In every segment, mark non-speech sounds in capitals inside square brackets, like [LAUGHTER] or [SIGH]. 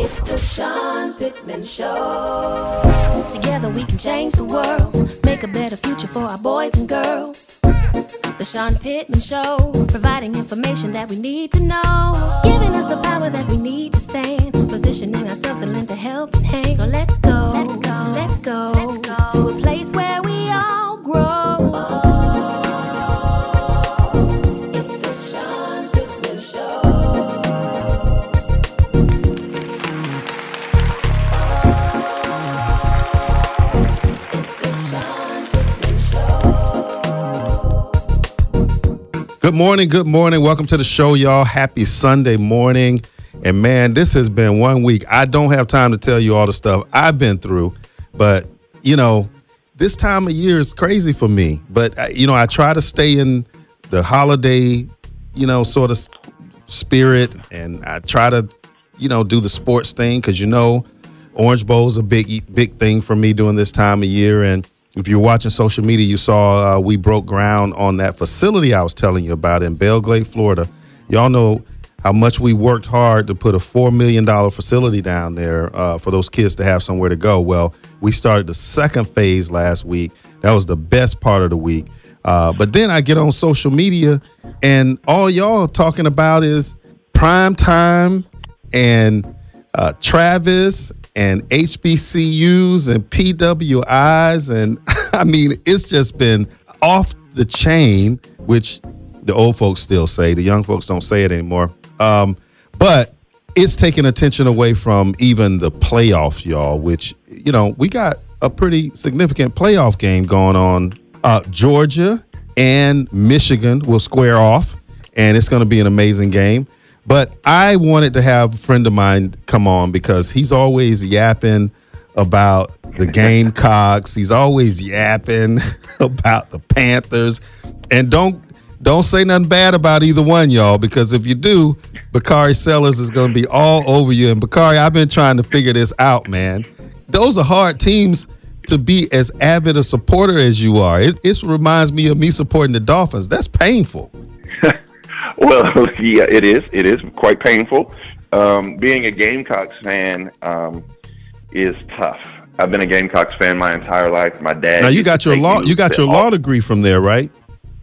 It's the Sean Pittman Show. Together we can change the world, make a better future for our boys and girls. The Sean Pittman Show, providing information that we need to know, giving us the power that we need to stand, positioning ourselves to lend a helping hand. So let's go, let's go, let's go, let's go morning, good morning. Welcome to the show, y'all. Happy Sunday morning. And man, this has been one week. I don't have time to tell you all the stuff I've been through, but you know, this time of year is crazy for me. But you know, I try to stay in the holiday, you know, sort of spirit, and I try to, you know, do the sports thing because you know, Orange Bowl is a big, big thing for me during this time of year. And if you're watching social media, you saw uh, we broke ground on that facility I was telling you about in Belle Glade, Florida. Y'all know how much we worked hard to put a $4 million facility down there uh, for those kids to have somewhere to go. Well, we started the second phase last week. That was the best part of the week. Uh, but then I get on social media, and all y'all talking about is prime time and uh, Travis and HBCUs and PWIs. And [LAUGHS] I mean, it's just been off the chain, which the old folks still say. The young folks don't say it anymore. Um, but it's taking attention away from even the playoff, y'all, which, you know, we got a pretty significant playoff game going on. Uh, Georgia and Michigan will square off, and it's going to be an amazing game. But I wanted to have a friend of mine come on because he's always yapping about the Gamecocks. He's always yapping [LAUGHS] about the Panthers. And don't don't say nothing bad about either one, y'all, because if you do, Bakari Sellers is going to be all over you. And Bakari, I've been trying to figure this out, man. Those are hard teams to be as avid a supporter as you are. It, it reminds me of me supporting the Dolphins. That's painful. [LAUGHS] Well, [LAUGHS] yeah, it is. It is quite painful. Um, being a Gamecocks fan um, is tough. I've been a Gamecocks fan my entire life. My dad. Now you got your law. You got your all- law degree from there, right?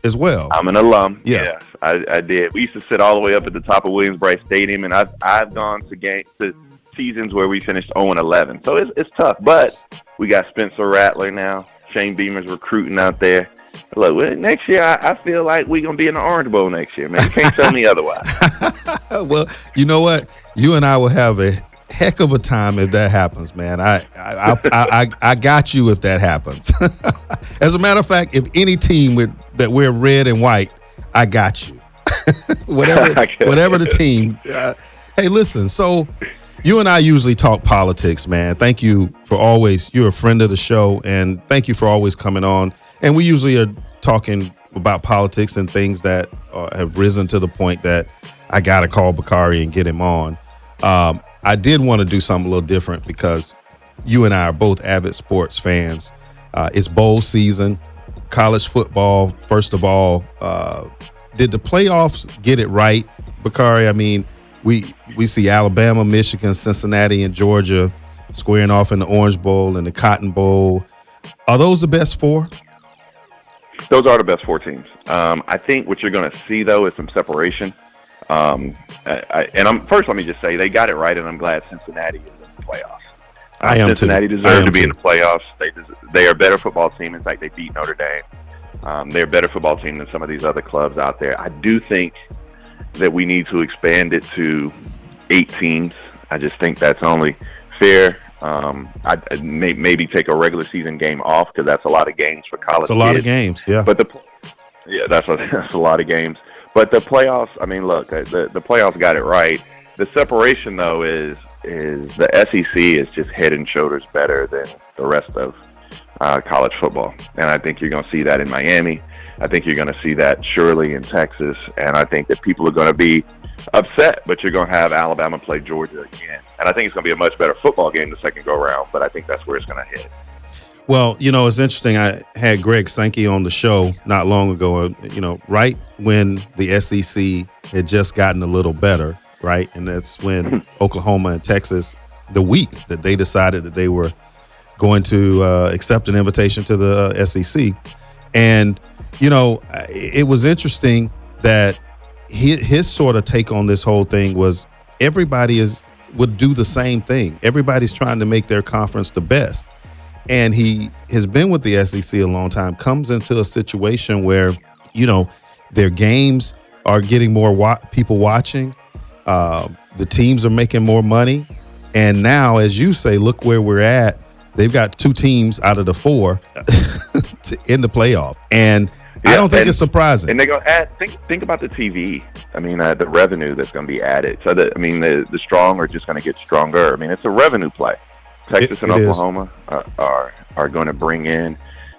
As well. I'm an alum. Yeah. Yes, I, I did. We used to sit all the way up at the top of Williams-Brice Stadium, and I've I've gone to game to seasons where we finished 0 and 11. So it's it's tough, but we got Spencer Rattler now. Shane Beamer's recruiting out there. Look, next year I, I feel like we're gonna be in the Orange Bowl next year, man. You can't tell me otherwise. [LAUGHS] well, you know what? You and I will have a heck of a time if that happens, man. I I I, I, I, got you if that happens. [LAUGHS] As a matter of fact, if any team with that wear red and white, I got you. [LAUGHS] whatever whatever the team. Uh, hey, listen. So you and I usually talk politics, man. Thank you for always. You're a friend of the show, and thank you for always coming on. And we usually are talking about politics and things that uh, have risen to the point that I got to call Bakari and get him on. Um, I did want to do something a little different because you and I are both avid sports fans. Uh, it's bowl season, college football. First of all, uh, did the playoffs get it right, Bakari? I mean, we we see Alabama, Michigan, Cincinnati, and Georgia squaring off in the Orange Bowl and the Cotton Bowl. Are those the best four? Those are the best four teams. Um, I think what you're going to see though is some separation. Um, I, I, and I'm first. Let me just say they got it right, and I'm glad Cincinnati is in the playoffs. Uh, I am too. Cincinnati deserve am to be too. in the playoffs. They des- they are a better football team. In fact, they beat Notre Dame. Um, they're a better football team than some of these other clubs out there. I do think that we need to expand it to eight teams. I just think that's only fair. Um, I'd may, maybe take a regular season game off because that's a lot of games for college. It's a lot of games. Yeah. But the yeah, that's a, [LAUGHS] that's a lot of games. But the playoffs, I mean, look, uh, the the playoffs got it right. The separation though is is the SEC is just head and shoulders better than the rest of uh, college football, and I think you're going to see that in Miami. I think you're going to see that surely in Texas, and I think that people are going to be upset, but you're going to have Alabama play Georgia again, and I think it's going to be a much better football game the second go round. But I think that's where it's going to hit. Well, you know, it's interesting. I had Greg Sankey on the show not long ago, and you know, right when the SEC had just gotten a little better, right? And that's when Oklahoma and Texas the week that they decided that they were going to uh, accept an invitation to the uh, SEC. And, you know, it was interesting that his, his sort of take on this whole thing was everybody is would do the same thing. Everybody's trying to make their conference the best. And he has been with the SEC a long time, comes into a situation where, you know, their games are getting more wa- people watching. Uh, the teams are making more money. And now, as you say, look where we're at. They've got two teams out of the four [LAUGHS] in the playoff. And yeah, I don't think and, it's surprising. And they're going to add. Think think about the TV. I mean, uh, the revenue that's going to be added. So that I mean, the the strong are just going to get stronger. I mean, it's a revenue play. Texas it, and it Oklahoma uh, are are going to bring in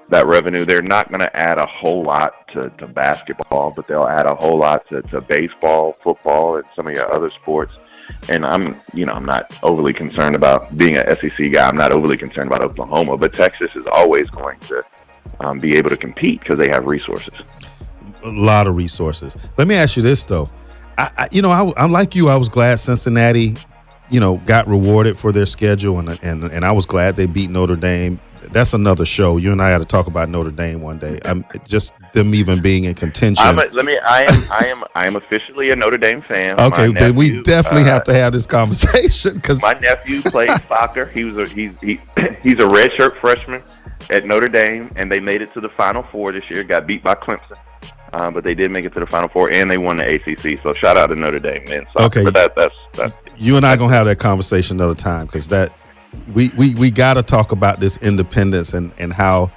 that revenue. They're not going to add a whole lot to, to basketball, but they'll add a whole lot to, to baseball, football, and some of your other sports. And I'm, you know, I'm not overly concerned about being an SEC guy. I'm not overly concerned about Oklahoma, but Texas is always going to um, be able to compete because they have resources. A lot of resources. Let me ask you this though. I, I you know, I, am like you. I was glad Cincinnati, you know, got rewarded for their schedule, and and and I was glad they beat Notre Dame. That's another show. You and I got to talk about Notre Dame one day. I'm just them even being in contention. A, let me. I am. I am. I am officially a Notre Dame fan. Okay, nephew, then we definitely uh, have to have this conversation because my nephew plays soccer. He was a he's he, he's a redshirt freshman at Notre Dame, and they made it to the Final Four this year. Got beat by Clemson, uh, but they did make it to the Final Four, and they won the ACC. So shout out to Notre Dame, man. So, okay, that, that's that's you and I gonna have that conversation another time because that we we we got to talk about this independence and and how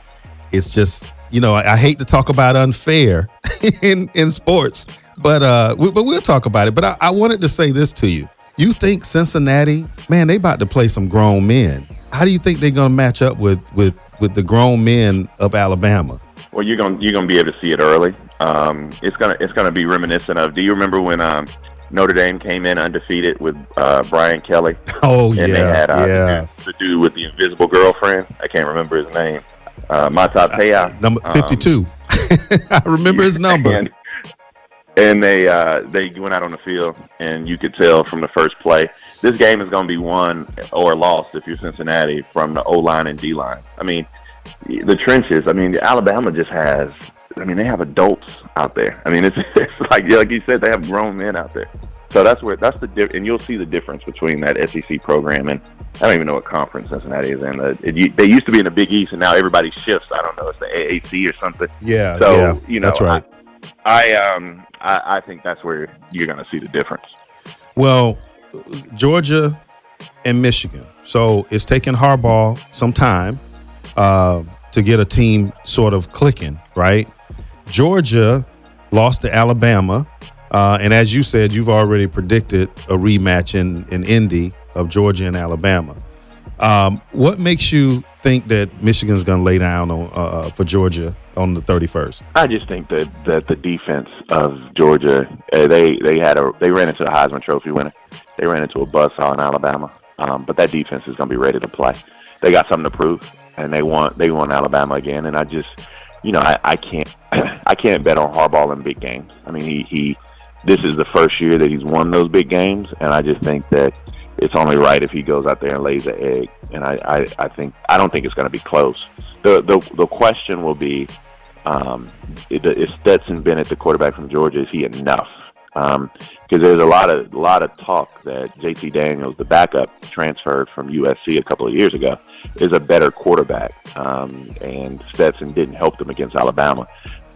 it's just you know I, I hate to talk about unfair [LAUGHS] in in sports, but uh, we, but we'll talk about it. But I, I wanted to say this to you. You think Cincinnati, man, they about to play some grown men how do you think they're going to match up with with with the grown men of Alabama? Well, you're going you're going to be able to see it early. Um, it's gonna it's gonna be reminiscent of. Do you remember when um, Notre Dame came in undefeated with uh, Brian Kelly? [LAUGHS] Oh and yeah, they had, uh, yeah. The dude with the invisible girlfriend. I can't remember his name. Uh, Mata Uh, number fifty-two. Um, [LAUGHS] I remember his [LAUGHS] number. And, and they uh, they went out on the field, and you could tell from the first play this game is going to be won or lost if you're Cincinnati from the O line and D line. I mean, the trenches. I mean, Alabama just has. I mean, they have adults out there. I mean, it's, [LAUGHS] it's like like you said, they have grown men out there. So that's where that's the diff- and you'll see the difference between that SEC program and I don't even know what conference Cincinnati is in. The, it, they used to be in the Big East, and now everybody shifts. I don't know, it's the AAC or something. Yeah. So yeah, you know, that's right. I, I um I, I think that's where you're going to see the difference. Well, Georgia and Michigan. So it's taken Harbaugh some time uh, to get a team sort of clicking, right? Georgia lost to Alabama. Uh, and as you said, you've already predicted a rematch in, in Indy of Georgia and Alabama. Um, what makes you think that Michigan's going to lay down on, uh, uh, for Georgia on the 31st? I just think that, that the defense of Georgia, uh, they they had a they ran into the Heisman Trophy winner. They ran into a buzzsaw in Alabama, um, but that defense is going to be ready to play. They got something to prove, and they want they want Alabama again. And I just, you know, I, I can't [CLEARS THROAT] I can't bet on Harbaugh in big games. I mean, he he this is the first year that he's won those big games, and I just think that it's only right if he goes out there and lays an egg. And I, I, I think I don't think it's going to be close. The the the question will be, um, is Stetson Bennett the quarterback from Georgia? Is he enough? Because um, there's a lot of lot of talk that JT Daniels, the backup transferred from USC a couple of years ago, is a better quarterback, um, and Stetson didn't help them against Alabama.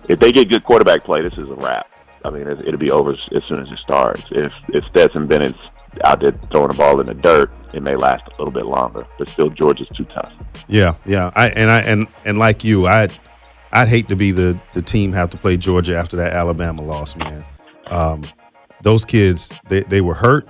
If they get good quarterback play, this is a wrap. I mean, it'll be over as soon as it starts. If if Stetson Bennett's out there throwing the ball in the dirt, it may last a little bit longer. But still, Georgia's too tough. Yeah, yeah. I and I and and like you, I I'd, I'd hate to be the the team have to play Georgia after that Alabama loss, man. Um, those kids, they, they were hurt,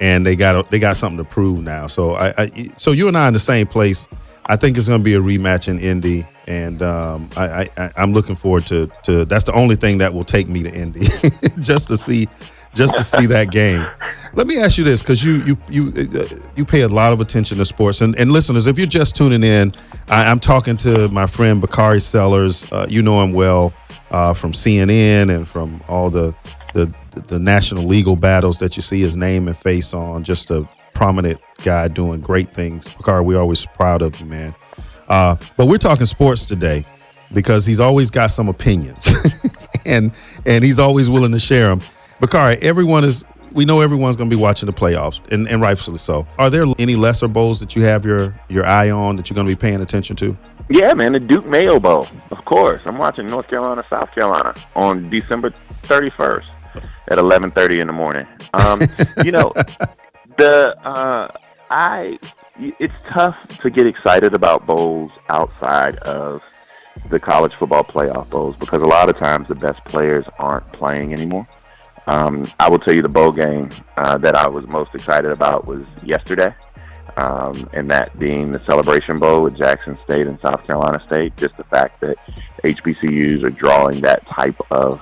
and they got they got something to prove now. So I, I so you and I in the same place. I think it's going to be a rematch in Indy, and um, I, am looking forward to, to. That's the only thing that will take me to Indy, [LAUGHS] just to see, just to see that game. Let me ask you this, because you you you uh, you pay a lot of attention to sports, and, and listeners, if you're just tuning in, I, am talking to my friend Bakari Sellers. Uh, you know him well uh, from CNN and from all the, the the national legal battles that you see his name and face on. Just a prominent guy doing great things. Bakari, we're always proud of you, man. Uh, but we're talking sports today because he's always got some opinions, [LAUGHS] and and he's always willing to share them. Bakari, everyone is. We know everyone's going to be watching the playoffs, and, and rightfully so. Are there any lesser bowls that you have your your eye on that you're going to be paying attention to? Yeah, man, the Duke Mayo Bowl. Of course, I'm watching North Carolina, South Carolina on December 31st at 11:30 in the morning. Um, [LAUGHS] you know, the uh, I it's tough to get excited about bowls outside of the college football playoff bowls because a lot of times the best players aren't playing anymore. Um, I will tell you the bowl game uh, that I was most excited about was yesterday um, and that being the Celebration Bowl with Jackson State and South Carolina State. Just the fact that HBCUs are drawing that type of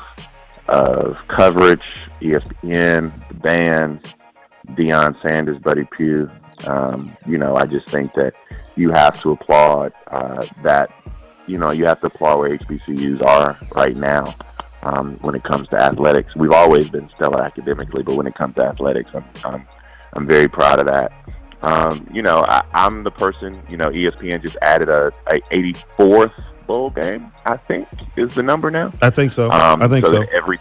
of coverage, ESPN, the bands, Deion Sanders, Buddy Pough. Um, you know, I just think that you have to applaud uh, that. You know, you have to applaud where HBCUs are right now um, when it comes to athletics. We've always been stellar academically, but when it comes to athletics, I'm I'm, I'm very proud of that. Um, you know, I, am the person. You know, ESPN just added a, a 84th bowl game. I think is the number now. I think so. Um, I think so. so. every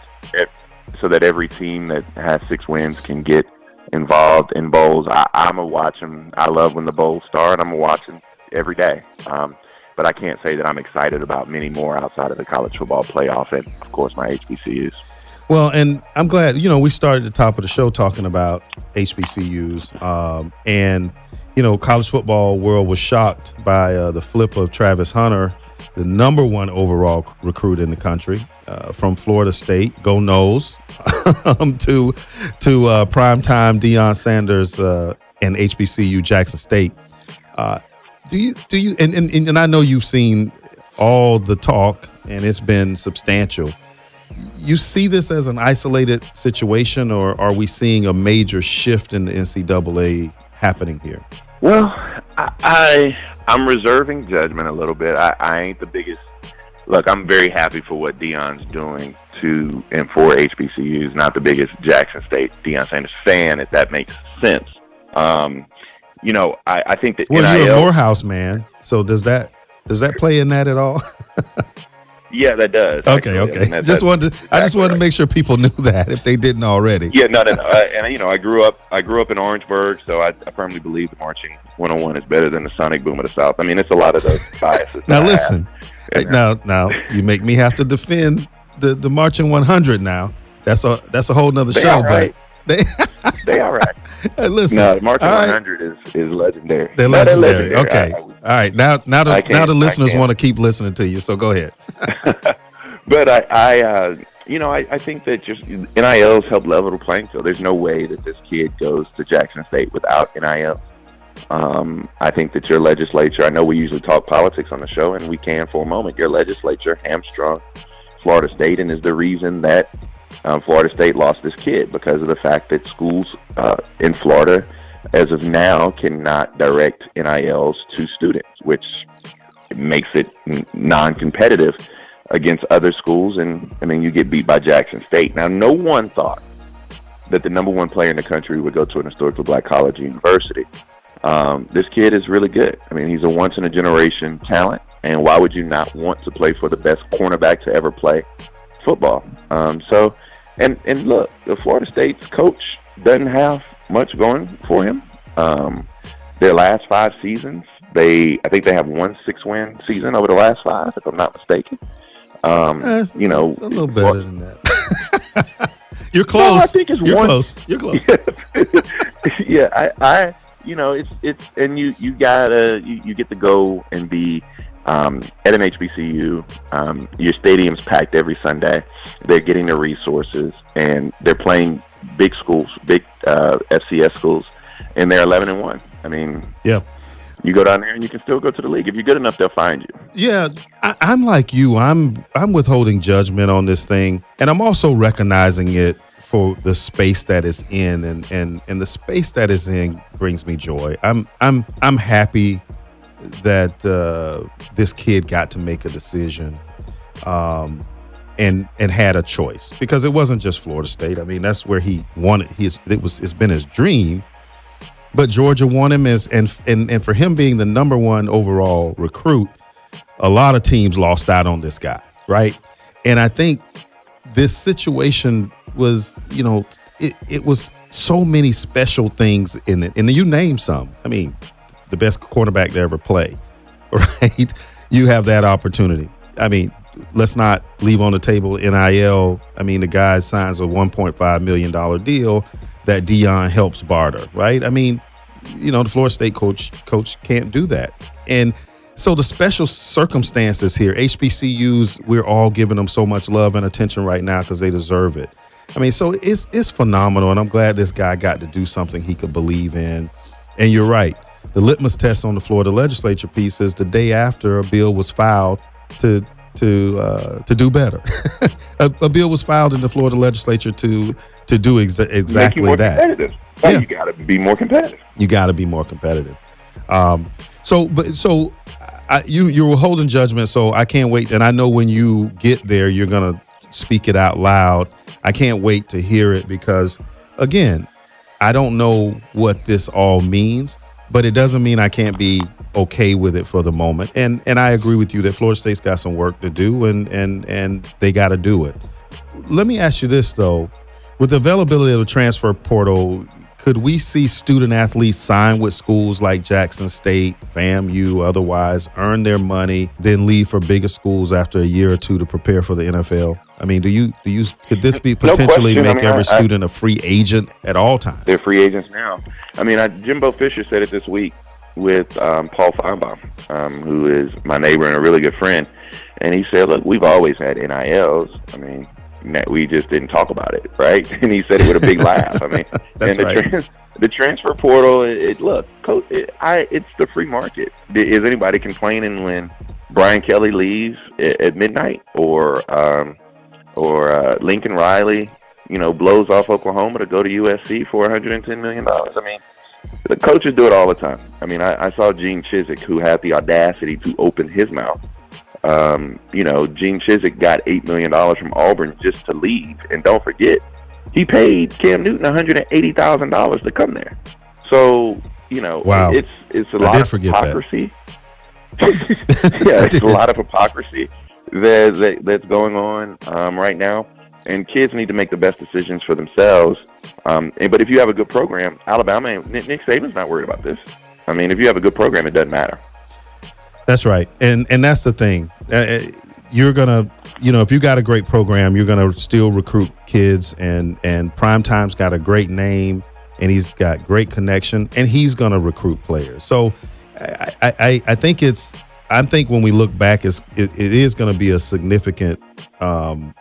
so that every team that has six wins can get involved in bowls. I, I'm a watch them. I love when the bowls start. I'm a watch them every day. Um, but I can't say that I'm excited about many more outside of the college football playoff and, of course, my HBCUs. Well, and I'm glad, you know, we started the top of the show talking about HBCUs. Um, and, you know, college football world was shocked by uh, the flip of Travis Hunter, the number one overall recruit in the country uh, from Florida State, go Noles, [LAUGHS] um, to, to uh, primetime Deion Sanders uh, and HBCU Jackson State. Uh, do you, do you, and, and, and I know you've seen all the talk and it's been substantial you see this as an isolated situation, or are we seeing a major shift in the NCAA happening here? Well, I, I am reserving judgment a little bit. I, I ain't the biggest. Look, I'm very happy for what Deion's doing to and for HBCUs. Not the biggest Jackson State Deion Sanders fan, if that makes sense. Um, you know, I, I think that well, NIL, you're a Morehouse man, so does that does that play in that at all? [LAUGHS] Yeah, that does. Okay, actually. okay. I mean, that, just wanted to, exactly I just wanted right. to make sure people [LAUGHS] knew that if they didn't already. Yeah, no, no, no. I, and you know, I grew up I grew up in Orangeburg, so I, I firmly believe the marching 101 is better than the sonic boom of the South. I mean, it's a lot of those [LAUGHS] biases. now listen, now now you make me have to defend the the marching 100. Now that's a that's a whole nother they show, right. but [LAUGHS] they they all right. Hey, listen, no, the marching 100 is is legendary. They're legendary. legendary. Okay, I, all right. Now now the now the listeners want to keep listening to you, so go ahead. [LAUGHS] but I, I uh, you know, I, I think that just NILs help level the playing field. There's no way that this kid goes to Jackson State without NIL. Um, I think that your legislature, I know we usually talk politics on the show, and we can for a moment. Your legislature hamstrung Florida State and is the reason that um, Florida State lost this kid because of the fact that schools uh, in Florida, as of now, cannot direct NILs to students, which makes it non competitive against other schools, and I mean, you get beat by Jackson State. Now, no one thought that the number one player in the country would go to an historically black college or university. Um, this kid is really good. I mean, he's a once in a generation talent, and why would you not want to play for the best cornerback to ever play football? Um, so, and and look, the Florida State's coach doesn't have much going for him. Um, their last five seasons, they I think they have one six win season over the last five, if I'm not mistaken. Um, eh, you know, a little better than that. [LAUGHS] You're close. No, I think it's You're one, close. You're close. [LAUGHS] yeah, I, I, you know, it's it's and you you gotta you, you get to go and be um, at an HBCU. Um, your stadium's packed every Sunday. They're getting the resources and they're playing big schools, big uh, FCS schools, and they're eleven and one. I mean, yeah, you go down there and you can still go to the league. If you're good enough, they'll find you. Yeah, I, am like you. I'm I'm withholding judgment on this thing, and I'm also recognizing it for the space that it's in, and and and the space that it's in brings me joy. I'm I'm I'm happy that uh, this kid got to make a decision. Um, and and had a choice because it wasn't just Florida State. I mean, that's where he wanted his. It was. It's been his dream but Georgia won him as and and and for him being the number one overall recruit, a lot of teams lost out on this guy, right? And I think this situation was, you know, it, it was so many special things in it. And you name some. I mean, the best cornerback to ever play, [LAUGHS] right? You have that opportunity. I mean, let's not leave on the table NIL. I mean, the guy signs a $1.5 million deal that Deion helps barter, right? I mean, you know, the Florida State coach coach can't do that. And so the special circumstances here, HBCUs, we're all giving them so much love and attention right now because they deserve it. I mean, so it's it's phenomenal, and I'm glad this guy got to do something he could believe in. And you're right. The litmus test on the Florida legislature piece is the day after a bill was filed to to uh, to do better. [LAUGHS] a, a, bill was filed in the Florida legislature to to do exa- exactly that. yeah. You got to be more competitive. You got to be more competitive. Um, so, but so I, you you were holding judgment. So I can't wait, and I know when you get there, you're gonna speak it out loud. I can't wait to hear it because, again, I don't know what this all means, but it doesn't mean I can't be okay with it for the moment. And and I agree with you that Florida State's got some work to do, and and and they got to do it. Let me ask you this though: with the availability of the transfer portal, could we see student athletes sign with schools like Jackson State, FAMU, otherwise, earn their money, then leave for bigger schools after a year or two to prepare for the NFL? I mean, do you do you could this be potentially no make I mean, every I, student a free agent at all times? They're free agents now. I mean, Jimbo Fisher said it this week with um, Paul Finebaum, um, who is my neighbor and a really good friend, and he said, "Look, we've always had NILs. I mean, we just didn't talk about it, right?" [LAUGHS] And he said it with a big laugh. I mean, [LAUGHS] and the, right. trans, the transfer portal, it, it look, it, I, it's the free market. Is anybody complaining when Brian Kelly leaves at, at midnight or? Um, or uh, Lincoln Riley, you know, blows off Oklahoma to go to USC for 110 million dollars. I mean, the coaches do it all the time. I mean, I, I saw Gene Chizik, who had the audacity to open his mouth. Um, you know, Gene Chizik got eight million dollars from Auburn just to leave, and don't forget, he paid Cam Newton 180 thousand dollars to come there. So, you know, wow. it's it's a lot of hypocrisy. [LAUGHS] yeah, it's a [LAUGHS] lot of hypocrisy that, that that's going on um, right now, and kids need to make the best decisions for themselves. Um, and, but if you have a good program, Alabama, Nick Saban's not worried about this. I mean, if you have a good program, it doesn't matter. That's right, and and that's the thing. Uh, uh you're gonna, you know, if you got a great program, you're gonna still recruit kids, and and Primetime's got a great name, and he's got great connection, and he's gonna recruit players. So, I I, I think it's I think when we look back, it's, it, it is going to be a significant um,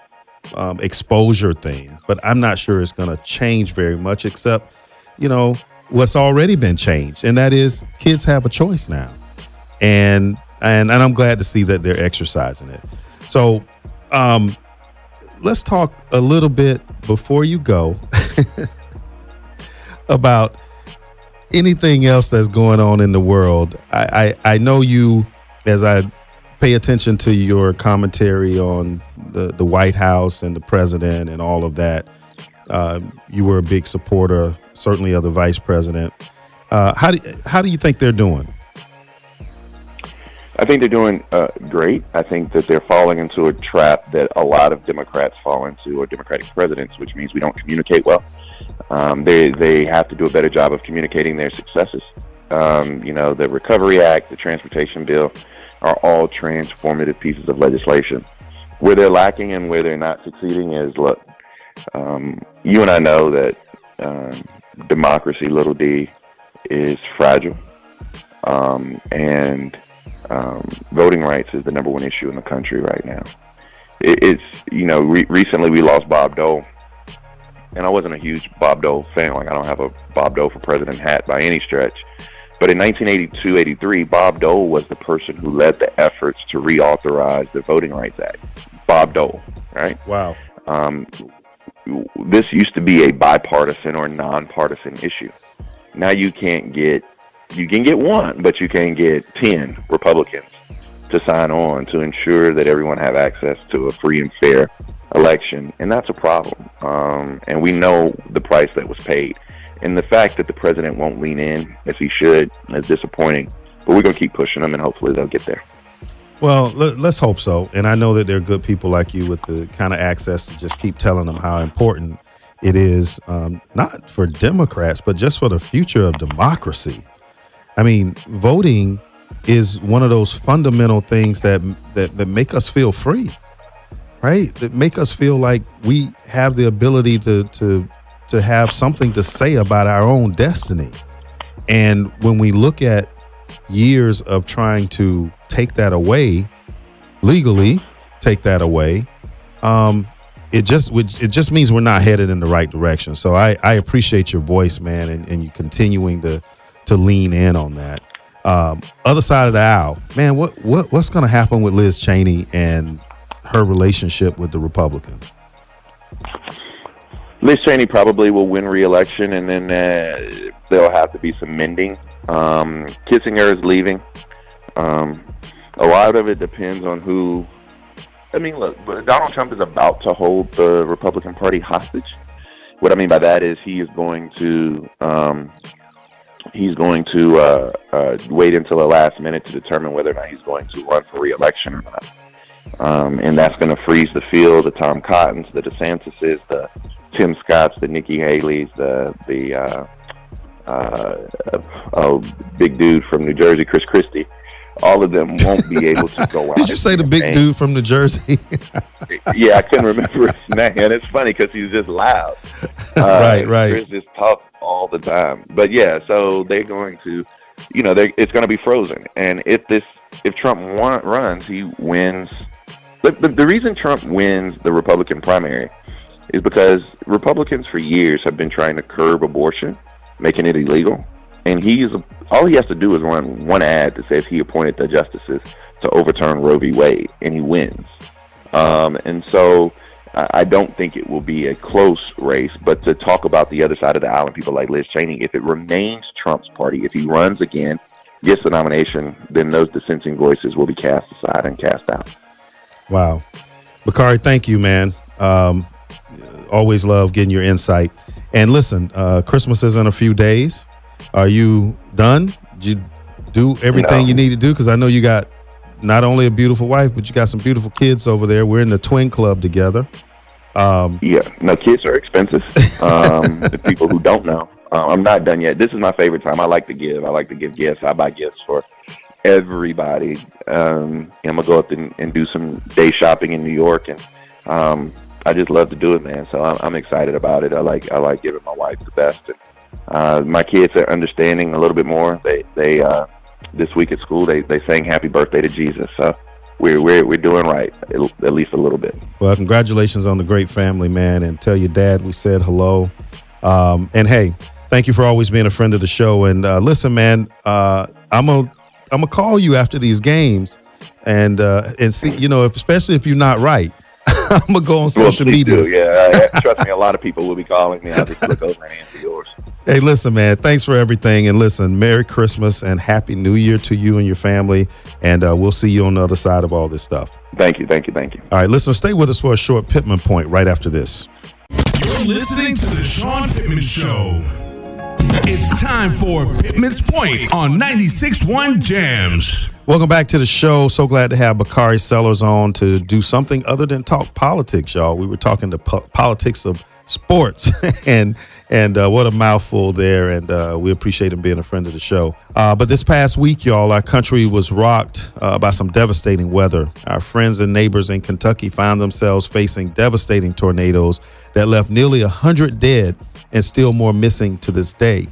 um, exposure thing, but I'm not sure it's going to change very much, except, you know, what's already been changed, and that is kids have a choice now, and and and I'm glad to see that they're exercising it. So, um, let's talk a little bit before you go [LAUGHS] about anything else that's going on in the world. I, I, I know you as I pay attention to your commentary on the, the White House and the president and all of that, uh, you were a big supporter, certainly of the vice president. Uh, how do how do you think they're doing? I think they're doing uh, great. I think that they're falling into a trap that a lot of Democrats fall into, or Democratic presidents, which means we don't communicate well. Um, they they have to do a better job of communicating their successes. Um, you know, the Recovery Act, the Transportation Bill are all transformative pieces of legislation. Where they're lacking and where they're not succeeding is look, um, you and I know that um, democracy, little d, is fragile. Um, and um, voting rights is the number one issue in the country right now. It, it's, you know, re- recently we lost Bob Dole. And I wasn't a huge Bob Dole fan. Like, I don't have a Bob Dole for president hat by any stretch. But in 1982-83, Bob Dole was the person who led the efforts to reauthorize the Voting Rights Act. Bob Dole, right? Wow. Um, this used to be a bipartisan or nonpartisan issue. Now you can't get you can get one, but you can get ten Republicans to sign on to ensure that everyone have access to a free and fair election, and that's a problem. Um, and we know the price that was paid. And the fact that the president won't lean in as he should is disappointing. But we're going to keep pushing them, and hopefully they'll get there. Well, let's hope so. And I know that there are good people like you with the kind of access to just keep telling them how important it is, um, not for Democrats, but just for the future of democracy. I mean, voting is one of those fundamental things that that, that make us feel free, right? That make us feel like we have the ability to to to have something to say about our own destiny. And when we look at years of trying to take that away legally, take that away, um, it just it just means we're not headed in the right direction. So I, I appreciate your voice, man, and, and you continuing to to lean in on that. Um, other side of the aisle, man, what what what's going to happen with Liz Cheney and her relationship with the Republicans? Liz Cheney probably will win re-election, and then uh, there'll have to be some mending. Um, Kinzinger is leaving. Um, a lot of it depends on who. I mean, look, Donald Trump is about to hold the Republican Party hostage. What I mean by that is he is going to um, he's going to uh, uh, wait until the last minute to determine whether or not he's going to run for re-election or not. Um, and that's going to freeze the field. The Tom Cottons, the DeSantis's, the Tim Scotts, the Nikki Haley's, the the uh, uh, uh, big dude from New Jersey, Chris Christie. All of them won't be able to go [LAUGHS] out. Did you say the big dude from New Jersey? [LAUGHS] yeah, I couldn't remember his name, and it's funny because he's just loud. [LAUGHS] Uh, right, right. Chris just talks all the time. But yeah, so they're going to, you know, it's going to be frozen. And if this, if Trump runs, he wins. The, the, the reason Trump wins the Republican primary is because Republicans for years have been trying to curb abortion, making it illegal. And he's all he has to do is run one ad that says he appointed the justices to overturn Roe v. Wade, and he wins. Um, and so I don't think it will be a close race. But to talk about the other side of the aisle and people like Liz Cheney, if it remains Trump's party, if he runs again, gets the nomination, then those dissenting voices will be cast aside and cast out. Wow. Bakari, thank you, man. Um, always love getting your insight. And listen, uh, Christmas is in a few days. Are you done? Did you do everything no. you need to do? Because I know you got not only a beautiful wife, but you got some beautiful kids over there. We're in the twin club together. Um, yeah, no, kids are expensive. Um, [LAUGHS] the people who don't know, uh, I'm not done yet. This is my favorite time. I like to give. I like to give gifts. I buy gifts for everybody. Um, I'm gonna go up and, and, do some day shopping in New York, and um, I just love to do it, man. So I'm, I'm, excited about it. I like I like giving my wife the best. And, uh, my kids are understanding a little bit more. They they uh, this week at school they they sang Happy Birthday to Jesus. So we're we're we're doing right at least a little bit. Well, congratulations on the great family, man, and tell your dad we said hello. Um, and hey, thank you for always being a friend of the show. And uh, listen, man, uh, I'm gonna I'm gonna call you after these games, and uh, and see, you know, if, especially if you're not right. [LAUGHS] I'm gonna go on social well, media. Do. Yeah, [LAUGHS] trust me, a lot of people will be calling me. I'll just look over and answer yours. Hey, listen, man. Thanks for everything, and listen, Merry Christmas and Happy New Year to you and your family. And uh, we'll see you on the other side of all this stuff. Thank you, thank you, thank you. All right, listen, stay with us for a short Pittman point right after this. You're listening to the Sean Pittman Show. It's time for Pittman's Point on 96.1 Jams. Welcome back to the show. So glad to have Bakari Sellers on to do something other than talk politics, y'all. We were talking the po- politics of sports, [LAUGHS] and and uh, what a mouthful there. And uh, we appreciate him being a friend of the show. Uh, but this past week, y'all, our country was rocked uh, by some devastating weather. Our friends and neighbors in Kentucky found themselves facing devastating tornadoes that left nearly hundred dead and still more missing to this day.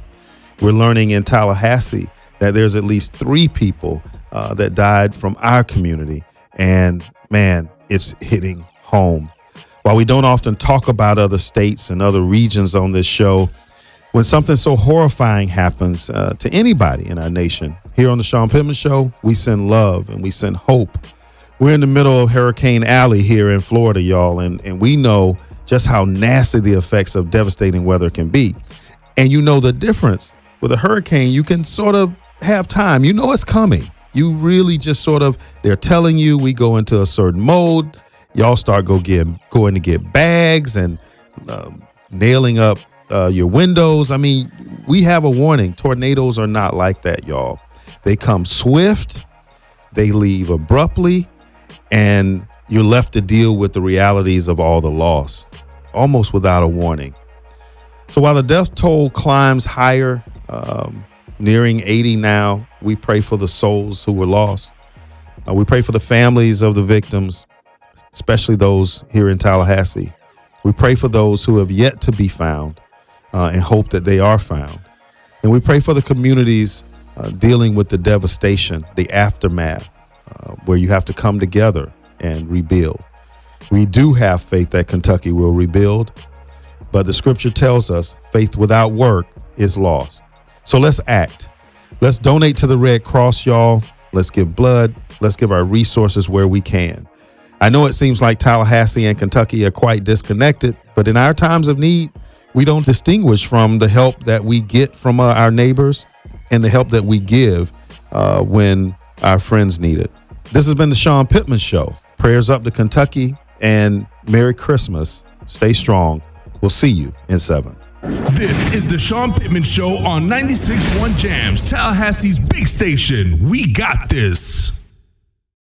We're learning in Tallahassee that there's at least three people uh, that died from our community. And man, it's hitting home. While we don't often talk about other states and other regions on this show, when something so horrifying happens uh, to anybody in our nation, here on the Sean Pittman Show, we send love and we send hope. We're in the middle of Hurricane Alley here in Florida, y'all, and, and we know just how nasty the effects of devastating weather can be. And you know the difference. With a hurricane, you can sort of have time. You know it's coming. You really just sort of they're telling you we go into a certain mode. Y'all start go get going to get bags and um, nailing up uh, your windows. I mean, we have a warning. Tornadoes are not like that, y'all. They come swift, they leave abruptly, and you're left to deal with the realities of all the loss almost without a warning. So while the death toll climbs higher, um, nearing 80 now, we pray for the souls who were lost. Uh, we pray for the families of the victims, especially those here in Tallahassee. We pray for those who have yet to be found uh, and hope that they are found. And we pray for the communities uh, dealing with the devastation, the aftermath, uh, where you have to come together and rebuild. We do have faith that Kentucky will rebuild, but the scripture tells us faith without work is lost. So let's act. Let's donate to the Red Cross, y'all. Let's give blood. Let's give our resources where we can. I know it seems like Tallahassee and Kentucky are quite disconnected, but in our times of need, we don't distinguish from the help that we get from uh, our neighbors and the help that we give uh, when our friends need it. This has been the Sean Pittman Show. Prayers up to Kentucky and Merry Christmas. Stay strong. We'll see you in seven. This is the Sean Pittman Show on 96.1 Jams, Tallahassee's big station. We got this.